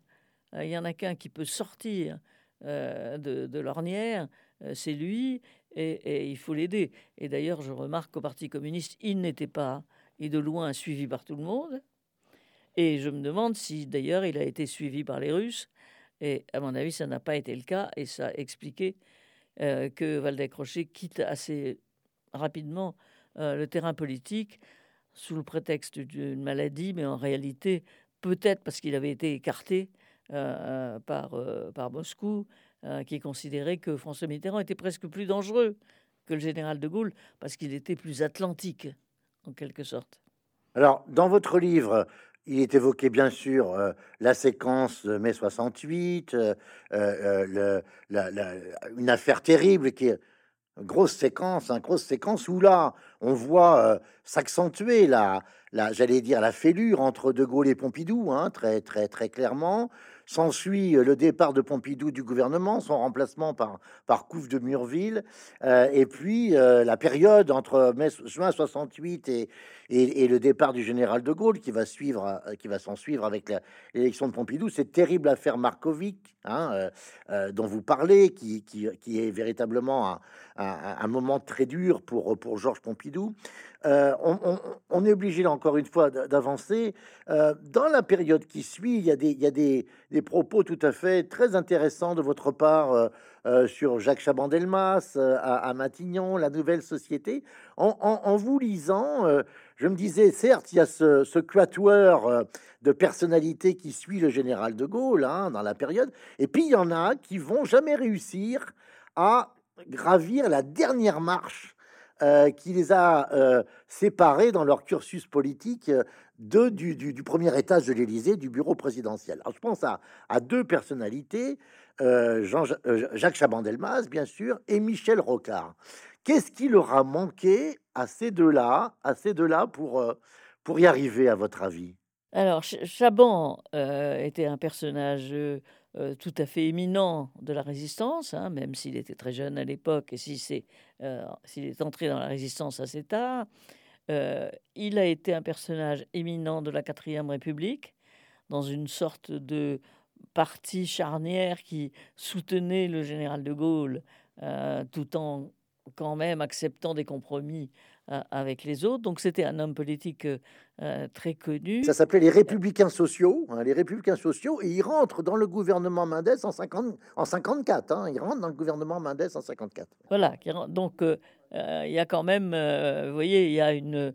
il y en a qu'un qui peut sortir de, de l'ornière, c'est lui et, il faut l'aider. Et d'ailleurs, je remarque qu'au Parti communiste, il n'était pas, et de loin, suivi par tout le monde. Et je me demande si d'ailleurs il a été suivi par les Russes. Et à mon avis, ça n'a pas été le cas. Et ça a expliqué euh, que Valdec Crochet quitte assez rapidement euh, le terrain politique sous le prétexte d'une maladie, mais en réalité, peut-être parce qu'il avait été écarté euh, par, par Moscou euh, qui considérait que François Mitterrand était presque plus dangereux que le général de Gaulle parce qu'il était plus atlantique, en quelque sorte. Alors, dans votre livre, il est évoqué bien sûr euh, la séquence de mai 68, euh, le, une affaire terrible qui est grosse séquence, une grosse séquence où là, on voit s'accentuer la, la j'allais dire la fêlure entre De Gaulle et Pompidou, hein, très très très clairement. S'ensuit euh, le départ de Pompidou du gouvernement, son remplacement par, par Couve de Murville, euh, et puis euh, la période entre mai, juin 68 et, et, le départ du général de Gaulle qui va suivre, qui va s'en suivre avec l'élection de Pompidou, cette terrible affaire Markovic hein, dont vous parlez, qui, est véritablement un, moment très dur pour, pour Georges Pompidou. Euh, on, est obligé, encore une fois, d'avancer. Euh, dans la période qui suit, il y a, des, propos tout à fait très intéressants de votre part euh, sur Jacques Chaban-Delmas, à, Matignon, la nouvelle société. En, vous lisant, je me disais, certes, il y a ce, quatuor de personnalité qui suit le général de Gaulle hein, dans la période, et puis il y en a qui vont jamais réussir à gravir la dernière marche euh, qui les a euh, séparés dans leur cursus politique euh, de, du, premier étage de l'Élysée, du bureau présidentiel. Alors, je pense à deux personnalités, Jean, Jacques Chaban-Delmas, bien sûr, et Michel Rocard. Qu'est-ce qui leur a manqué à ces deux-là, à ces deux-là pour, pour y arriver, à votre avis? Alors, Chaban était un personnage euh, tout à fait éminent de la résistance, hein, même s'il était très jeune à l'époque et si euh, s'il est entré dans la résistance assez tard. Euh, il a été un personnage éminent de la quatrième République, dans une sorte de parti charnière qui soutenait le général de Gaulle, tout en quand même acceptant des compromis euh, avec les autres. Donc c'était un homme politique euh, euh, très connu. Ça s'appelait les Républicains sociaux, hein, les Républicains sociaux, et il rentre dans le gouvernement Mendès en, 50, en 54. Hein, il rentre dans le gouvernement Mendès en 54. Voilà, donc il y a quand même, vous voyez, il y a une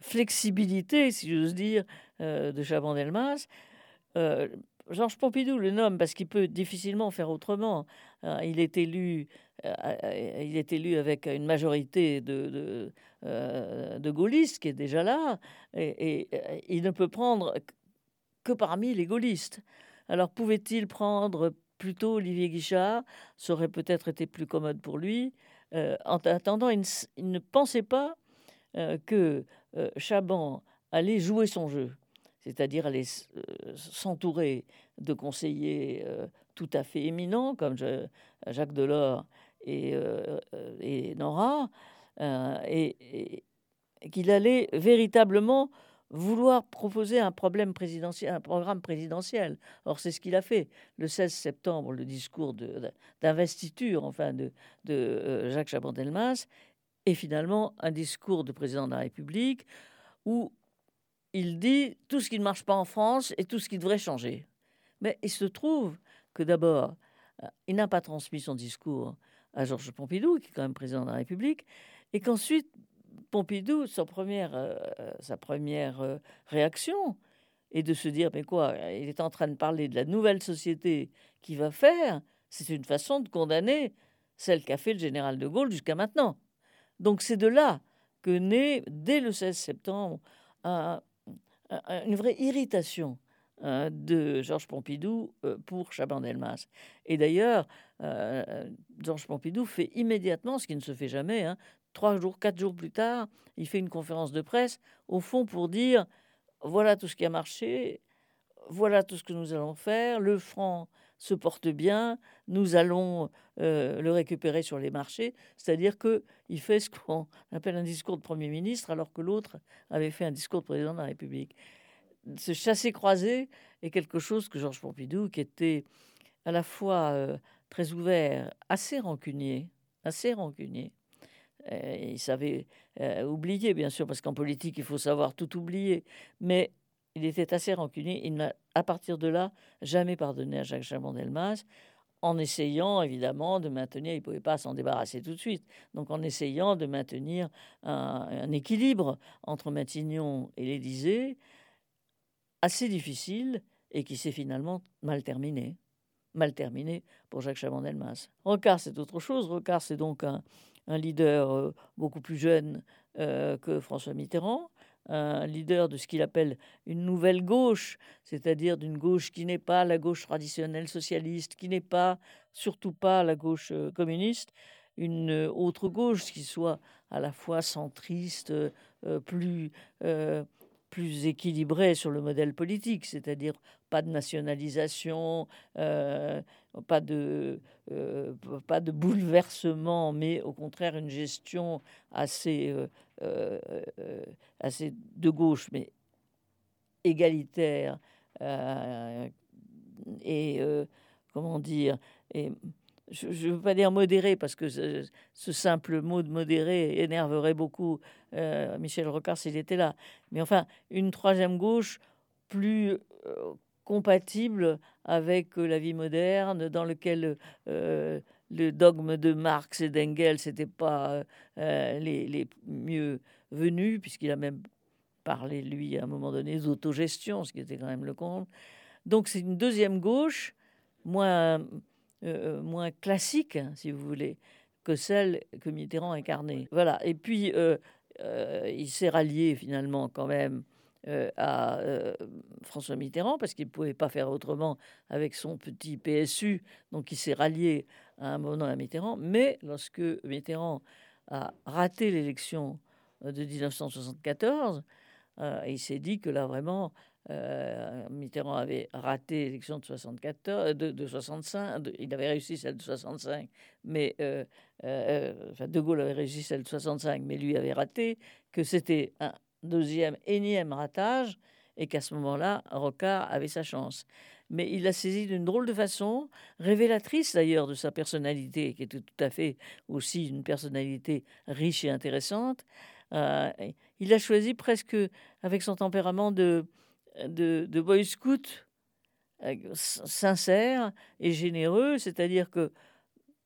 flexibilité, si j'ose dire, de Chaban-Delmas. Georges Pompidou le nomme parce qu'il peut difficilement faire autrement. il est élu euh, euh, il est élu avec une majorité euh, de gaullistes qui est déjà là, et, il ne peut prendre que parmi les gaullistes. Alors pouvait-il prendre plutôt Olivier Guichard? Ça aurait peut-être été plus commode pour lui. en attendant, il ne, pensait pas que Chaban allait jouer son jeu, c'est-à-dire aller s'entourer de conseillers tout à fait éminents comme Jacques Delors et, euh, Nora, euh, et, qu'il allait véritablement vouloir proposer un problème présidentiel, un programme présidentiel. Or, c'est ce qu'il a fait. Le 16 septembre, le discours d'investiture, enfin, de, euh, Jacques Chaban-Delmas, est finalement un discours de président de la République où il dit tout ce qui ne marche pas en France et tout ce qui devrait changer. Mais il se trouve que d'abord, il n'a pas transmis son discours à Georges Pompidou, qui est quand même président de la République, et qu'ensuite, Pompidou, sa première, euh, sa première euh, réaction est de se dire, mais quoi, il est en train de parler de la nouvelle société qui va faire, c'est une façon de condamner celle qu'a fait le général de Gaulle jusqu'à maintenant. Donc c'est de là que naît, dès le 16 septembre, une vraie irritation Hein, de Georges Pompidou euh, pour Chaban-Delmas. Et d'ailleurs, Georges Pompidou fait immédiatement, ce qui ne se fait jamais, hein, trois jours, quatre jours plus tard, il fait une conférence de presse, au fond pour dire voilà tout ce qui a marché, voilà tout ce que nous allons faire, le franc se porte bien, nous allons le récupérer sur les marchés, c'est-à-dire qu'il fait ce qu'on appelle un discours de Premier ministre, alors que l'autre avait fait un discours de président de la République. Ce chassé-croisé est quelque chose que Georges Pompidou, qui était à la fois très ouvert, assez rancunier, assez rancunier, euh, il savait oublier, bien sûr, parce qu'en politique, il faut savoir tout oublier, mais il était assez rancunier. Il n'a, à partir de là, jamais pardonné à Jacques Chaban-Delmas, en essayant évidemment de maintenir, il ne pouvait pas s'en débarrasser tout de suite, donc en essayant de maintenir un, équilibre entre Matignon et l'Élysée, assez difficile et qui s'est finalement mal terminé. Mal terminé pour Jacques Chaban-Delmas. Rocard, c'est autre chose. Rocard, c'est donc un, leader euh, beaucoup plus jeune euh, que François Mitterrand, un leader de ce qu'il appelle une nouvelle gauche, c'est-à-dire d'une gauche qui n'est pas la gauche traditionnelle socialiste, qui n'est pas, surtout pas la gauche euh, communiste, une euh, autre gauche qui soit à la fois centriste, euh, plus, plus équilibrée sur le modèle politique, c'est-à-dire pas de nationalisation, pas, de, pas de bouleversement, mais au contraire une gestion assez euh, euh, assez de gauche, mais égalitaire euh, et comment dire et je ne veux pas dire modéré parce que ce, simple mot de modéré énerverait beaucoup Michel Rocard s'il était là. Mais enfin, une troisième gauche plus compatible avec la vie moderne, dans lequel le dogme de Marx et d'Engels n'était pas euh, les, les, mieux venus, puisqu'il a même parlé, lui, à un moment donné, d'autogestion, ce qui était quand même le compte. Donc c'est une deuxième gauche, moins, euh, euh, moins classique, si vous voulez, que celle que Mitterrand incarnait. Voilà. Et puis, il s'est rallié finalement quand même à François Mitterrand parce qu'il ne pouvait pas faire autrement avec son petit PSU. Donc il s'est rallié à un moment à Mitterrand, mais lorsque Mitterrand a raté l'élection euh, de 1974, euh, il s'est dit que là vraiment euh, Mitterrand avait raté l'élection de 74, de, 65, il avait réussi celle de 65, mais enfin, De Gaulle avait réussi celle de 65, mais lui avait raté, que c'était un deuxième énième ratage et qu'à ce moment-là, Rocard avait sa chance mais il l'a saisi d'une drôle de façon, révélatrice d'ailleurs de sa personnalité, qui était tout à fait aussi une personnalité riche et intéressante. Euh, il a choisi presque avec son tempérament de, de, boy scout euh, sincère et généreux, c'est-à-dire que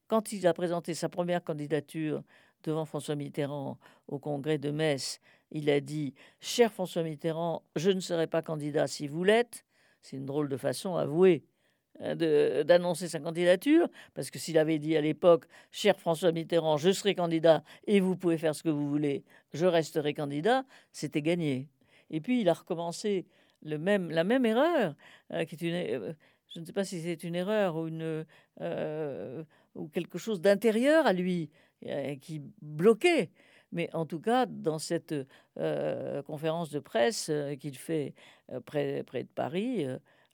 quand il a présenté sa première candidature devant François Mitterrand au congrès de Metz, il a dit Cher François Mitterrand, je ne serai pas candidat si vous l'êtes, c'est une drôle de façon avouée hein, d'annoncer sa candidature, parce que s'il avait dit à l'époque, cher François Mitterrand, je serai candidat et vous pouvez faire ce que vous voulez, je resterai candidat, c'était gagné. Et puis il a recommencé le même, la même erreur, euh, qui est une, euh, je ne sais pas si c'est une erreur ou, une, euh, ou quelque chose d'intérieur à lui qui bloquait. Mais en tout cas, dans cette euh, conférence de presse euh, qu'il fait euh, près, de Paris,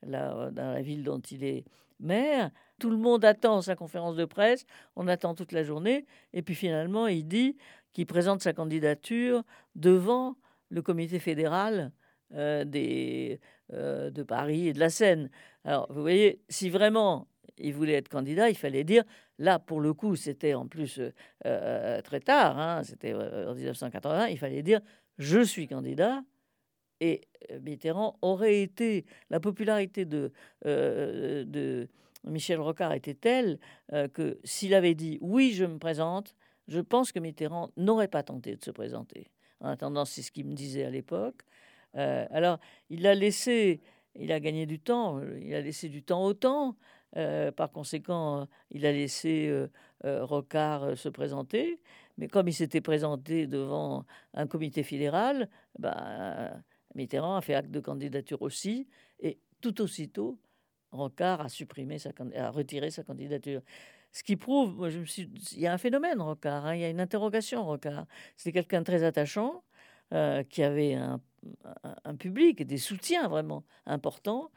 là, dans la ville dont il est maire, tout le monde attend sa conférence de presse, on attend toute la journée, et puis finalement, il dit qu'il présente sa candidature devant le comité fédéral de Paris et de la Seine. Alors, vous voyez, si vraiment il voulait être candidat, il fallait dire, là pour le coup c'était en plus euh, euh, très tard, hein, c'était euh, en 1980, il fallait dire, je suis candidat. Et Mitterrand aurait été, la popularité de, de Michel Rocard était telle que s'il avait dit oui, je me présente, je pense que Mitterrand n'aurait pas tenté de se présenter. En attendant, c'est ce qu'il me disait à l'époque. alors, il a laissé, il a gagné du temps, il a laissé du temps au temps. Euh, par conséquent, il a laissé euh, euh, Rocard se présenter. Mais comme il s'était présenté devant un comité fédéral, ben, Mitterrand a fait acte de candidature aussi. Et tout aussitôt, Rocard a supprimé a retiré sa candidature. ce qui prouve, je il y a un phénomène Rocard, hein, il y a une interrogation Rocard. C'était quelqu'un de très attachant, euh, qui avait un, un, public, des soutiens vraiment importants,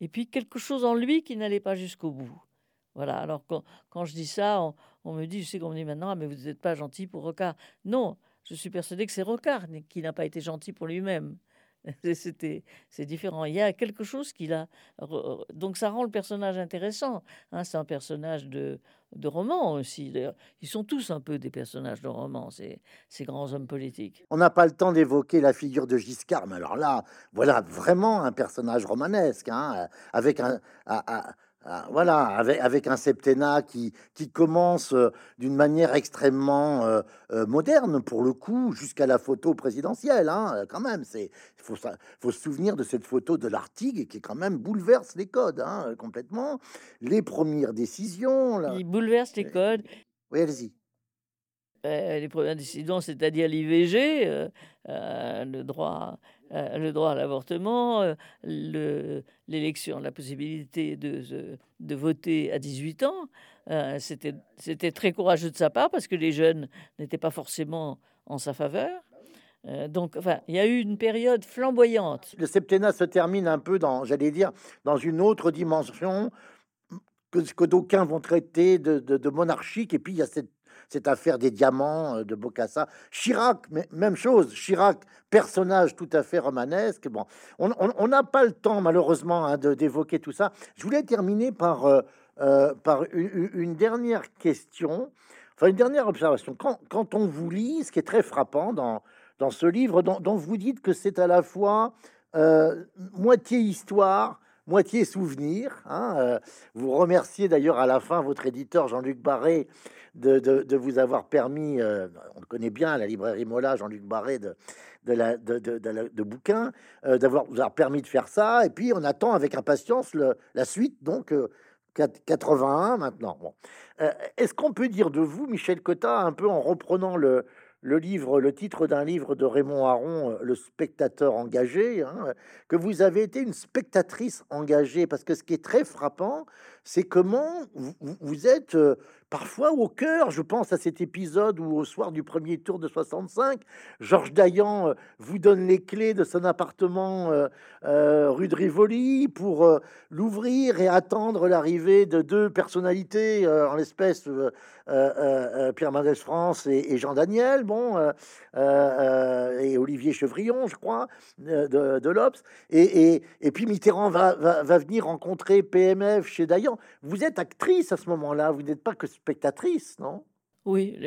et puis quelque chose en lui qui n'allait pas jusqu'au bout. Voilà, alors quand, je dis ça, on, me dit, je sais qu'on me dit maintenant, ah, mais vous n'êtes pas gentil pour Rocard. Non, je suis persuadé que c'est Rocard qui n'a pas été gentil pour lui-même. [laughs] C'était, c'est différent. Il y a quelque chose qui a. Donc ça rend le personnage intéressant. Hein. c'est un personnage de, de roman aussi. Ils sont tous un peu des personnages de roman, ces, ces grands hommes politiques. On n'a pas le temps d'évoquer la figure de Giscard, mais alors là, voilà vraiment un personnage romanesque, hein, avec un, voilà, avec, avec, un septennat qui, qui commence euh, d'une manière extrêmement euh, euh, moderne, pour le coup, jusqu'à la photo présidentielle, hein, quand même. Il faut, faut se souvenir de cette photo de l'Artigue qui, quand même, bouleverse les codes hein, complètement. Les premières décisions. Là. Il bouleverse les codes. Oui, allez-y. les premières décisions, c'est-à-dire l'IVG, le droit euh, le droit à l'avortement, euh, l'élection, la possibilité de, de, voter à 18 ans. Euh, C'était très courageux de sa part parce que les jeunes n'étaient pas forcément en sa faveur. donc, enfin, il y a eu une période flamboyante. Le septennat se termine un peu dans, j'allais dire, dans une autre dimension que, que d'aucuns vont traiter de, de, de monarchique. Et puis, il y a cette cette affaire des diamants euh, de Bocassa. Chirac, même chose. Chirac, personnage tout à fait romanesque. Bon, on n'a pas le temps, malheureusement, hein, d'évoquer tout ça. Je voulais terminer par, euh, euh, par une, dernière question, enfin, une dernière observation. Quand, quand, on vous lit, ce qui est très frappant dans, dans ce livre, dont, dont vous dites que c'est à la fois moitié histoire, moitié souvenir. Hein, euh, vous remerciez d'ailleurs à la fin votre éditeur Jean-Luc Barré de, de, vous avoir permis, euh, on connaît bien, la librairie Mola, Jean-Luc Barré de, de, la, de, bouquins, euh, d'avoir vous avoir permis de faire ça. Et puis on attend avec impatience le, la suite, donc 81 maintenant. Bon. Est-ce qu'on peut dire de vous, Michel Cotta, un peu en reprenant le, le livre, le titre d'un livre de Raymond Aron, euh, Le spectateur engagé, hein, que vous avez été une spectatrice engagée, parce que ce qui est très frappant, c'est comment vous, êtes parfois au cœur. Je pense à cet épisode où, au soir du premier tour de 65, Georges Dayan vous donne les clés de son appartement rue de Rivoli pour l'ouvrir et attendre l'arrivée de deux personnalités, en l'espèce Pierre Mendès France et, Jean Daniel, bon, et Olivier Chevrillon, je crois, de, l'Obs. Et, puis Mitterrand va venir rencontrer PMF chez Dayan. Vous êtes actrice à ce moment-là, vous n'êtes pas que spectatrice, non? Oui,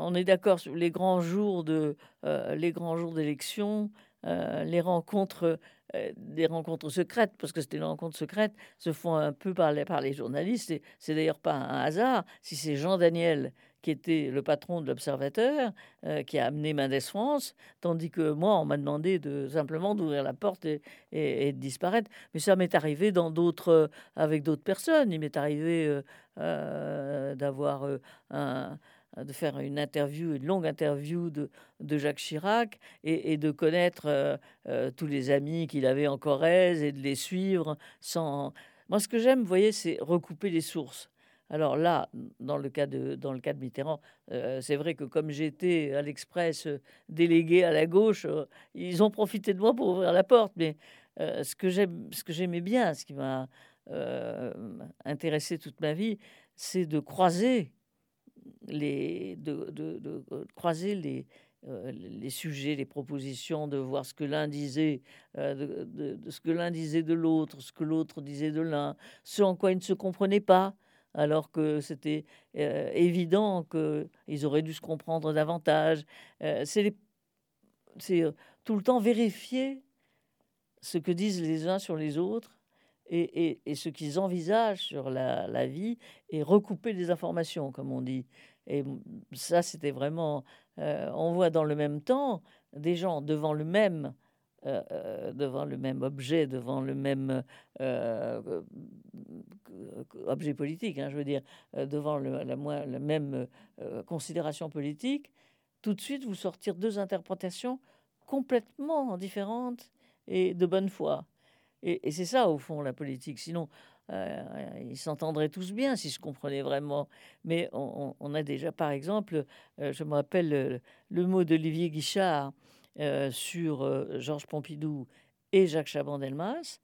on est d'accord sur les grands jours de euh, les grands jours d'élection, euh, les rencontres, euh, des rencontres secrètes, parce que c'était une rencontre secrète, se font un peu par les, par les journalistes. C'est d'ailleurs pas un hasard si c'est Jean Daniel qui était le patron de l'Observateur, euh, qui a amené Mendes France, tandis que moi, on m'a demandé de simplement d'ouvrir la porte et, de disparaître. Mais ça m'est arrivé dans d'autres, euh, avec d'autres personnes. Il m'est arrivé euh, d'avoir de faire une interview, une longue interview de, de Jacques Chirac et, de connaître tous les amis qu'il avait en Corrèze et de les suivre sans. Moi, ce que j'aime, vous voyez, c'est recouper les sources. Alors là, dans le cas de, dans le cas de Mitterrand, euh, c'est vrai que comme j'étais à l'Express euh, délégué à la gauche, euh, ils ont profité de moi pour ouvrir la porte. Mais ce que j'aimais bien, ce qui m'a intéressé toute ma vie, c'est de croiser les, de, croiser les, les sujets, les propositions, de voir ce que l'un disait, de, de, ce que l'un disait de l'autre, ce que l'autre disait de l'un, ce en quoi ils ne se comprenaient pas alors que c'était euh, évident qu'ils auraient dû se comprendre davantage. Euh, c'est euh, tout le temps vérifier ce que disent les uns sur les autres et, ce qu'ils envisagent sur la, vie et recouper les informations, comme on dit. Et ça, c'était vraiment... on voit dans le même temps des gens devant le même euh, euh, devant le même objet, devant le même euh, objet politique, hein, je veux dire, devant la, même considération politique, tout de suite vous sortir deux interprétations complètement différentes et de bonne foi. Et, c'est ça, au fond, la politique. Sinon, ils s'entendraient tous bien s'ils se comprenaient vraiment. Mais on, a déjà, par exemple, je me rappelle le, mot d'Olivier Guichard sur Georges Pompidou et Jacques Chaban-Delmas,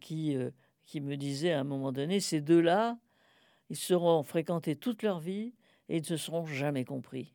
qui, qui me disait à un moment donné, ces deux-là, ils seront fréquentés toute leur vie et ils ne se seront jamais compris.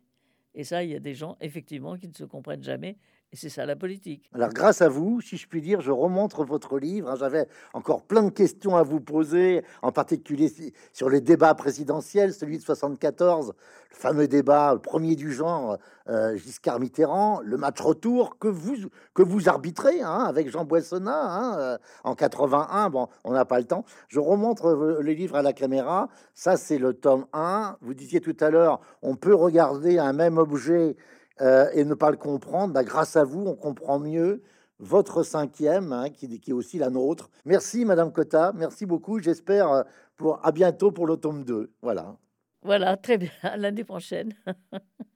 Et ça, il y a des gens, effectivement, qui ne se comprennent jamais et c'est ça la politique. Alors grâce à vous, si je puis dire, je remontre votre livre. Hein. J'avais encore plein de questions à vous poser, en particulier sur les débats présidentiels, celui de 74, le fameux débat, le premier du genre, euh, Giscard Mitterrand, le match retour que vous que vous arbitrez hein, avec Jean Boissonnat hein, euh, en 81. Bon, on n'a pas le temps. Je remontre le livre à la caméra. Ça, c'est le tome 1. Vous disiez tout à l'heure, on peut regarder un même objet euh, et ne pas le comprendre, bah, grâce à vous, on comprend mieux votre cinquième, hein, qui, est aussi la nôtre. Merci, Madame Cotta, merci beaucoup. J'espère euh, pour à bientôt pour le tome 2. Voilà. Voilà, très bien. [laughs] L'année prochaine. [laughs]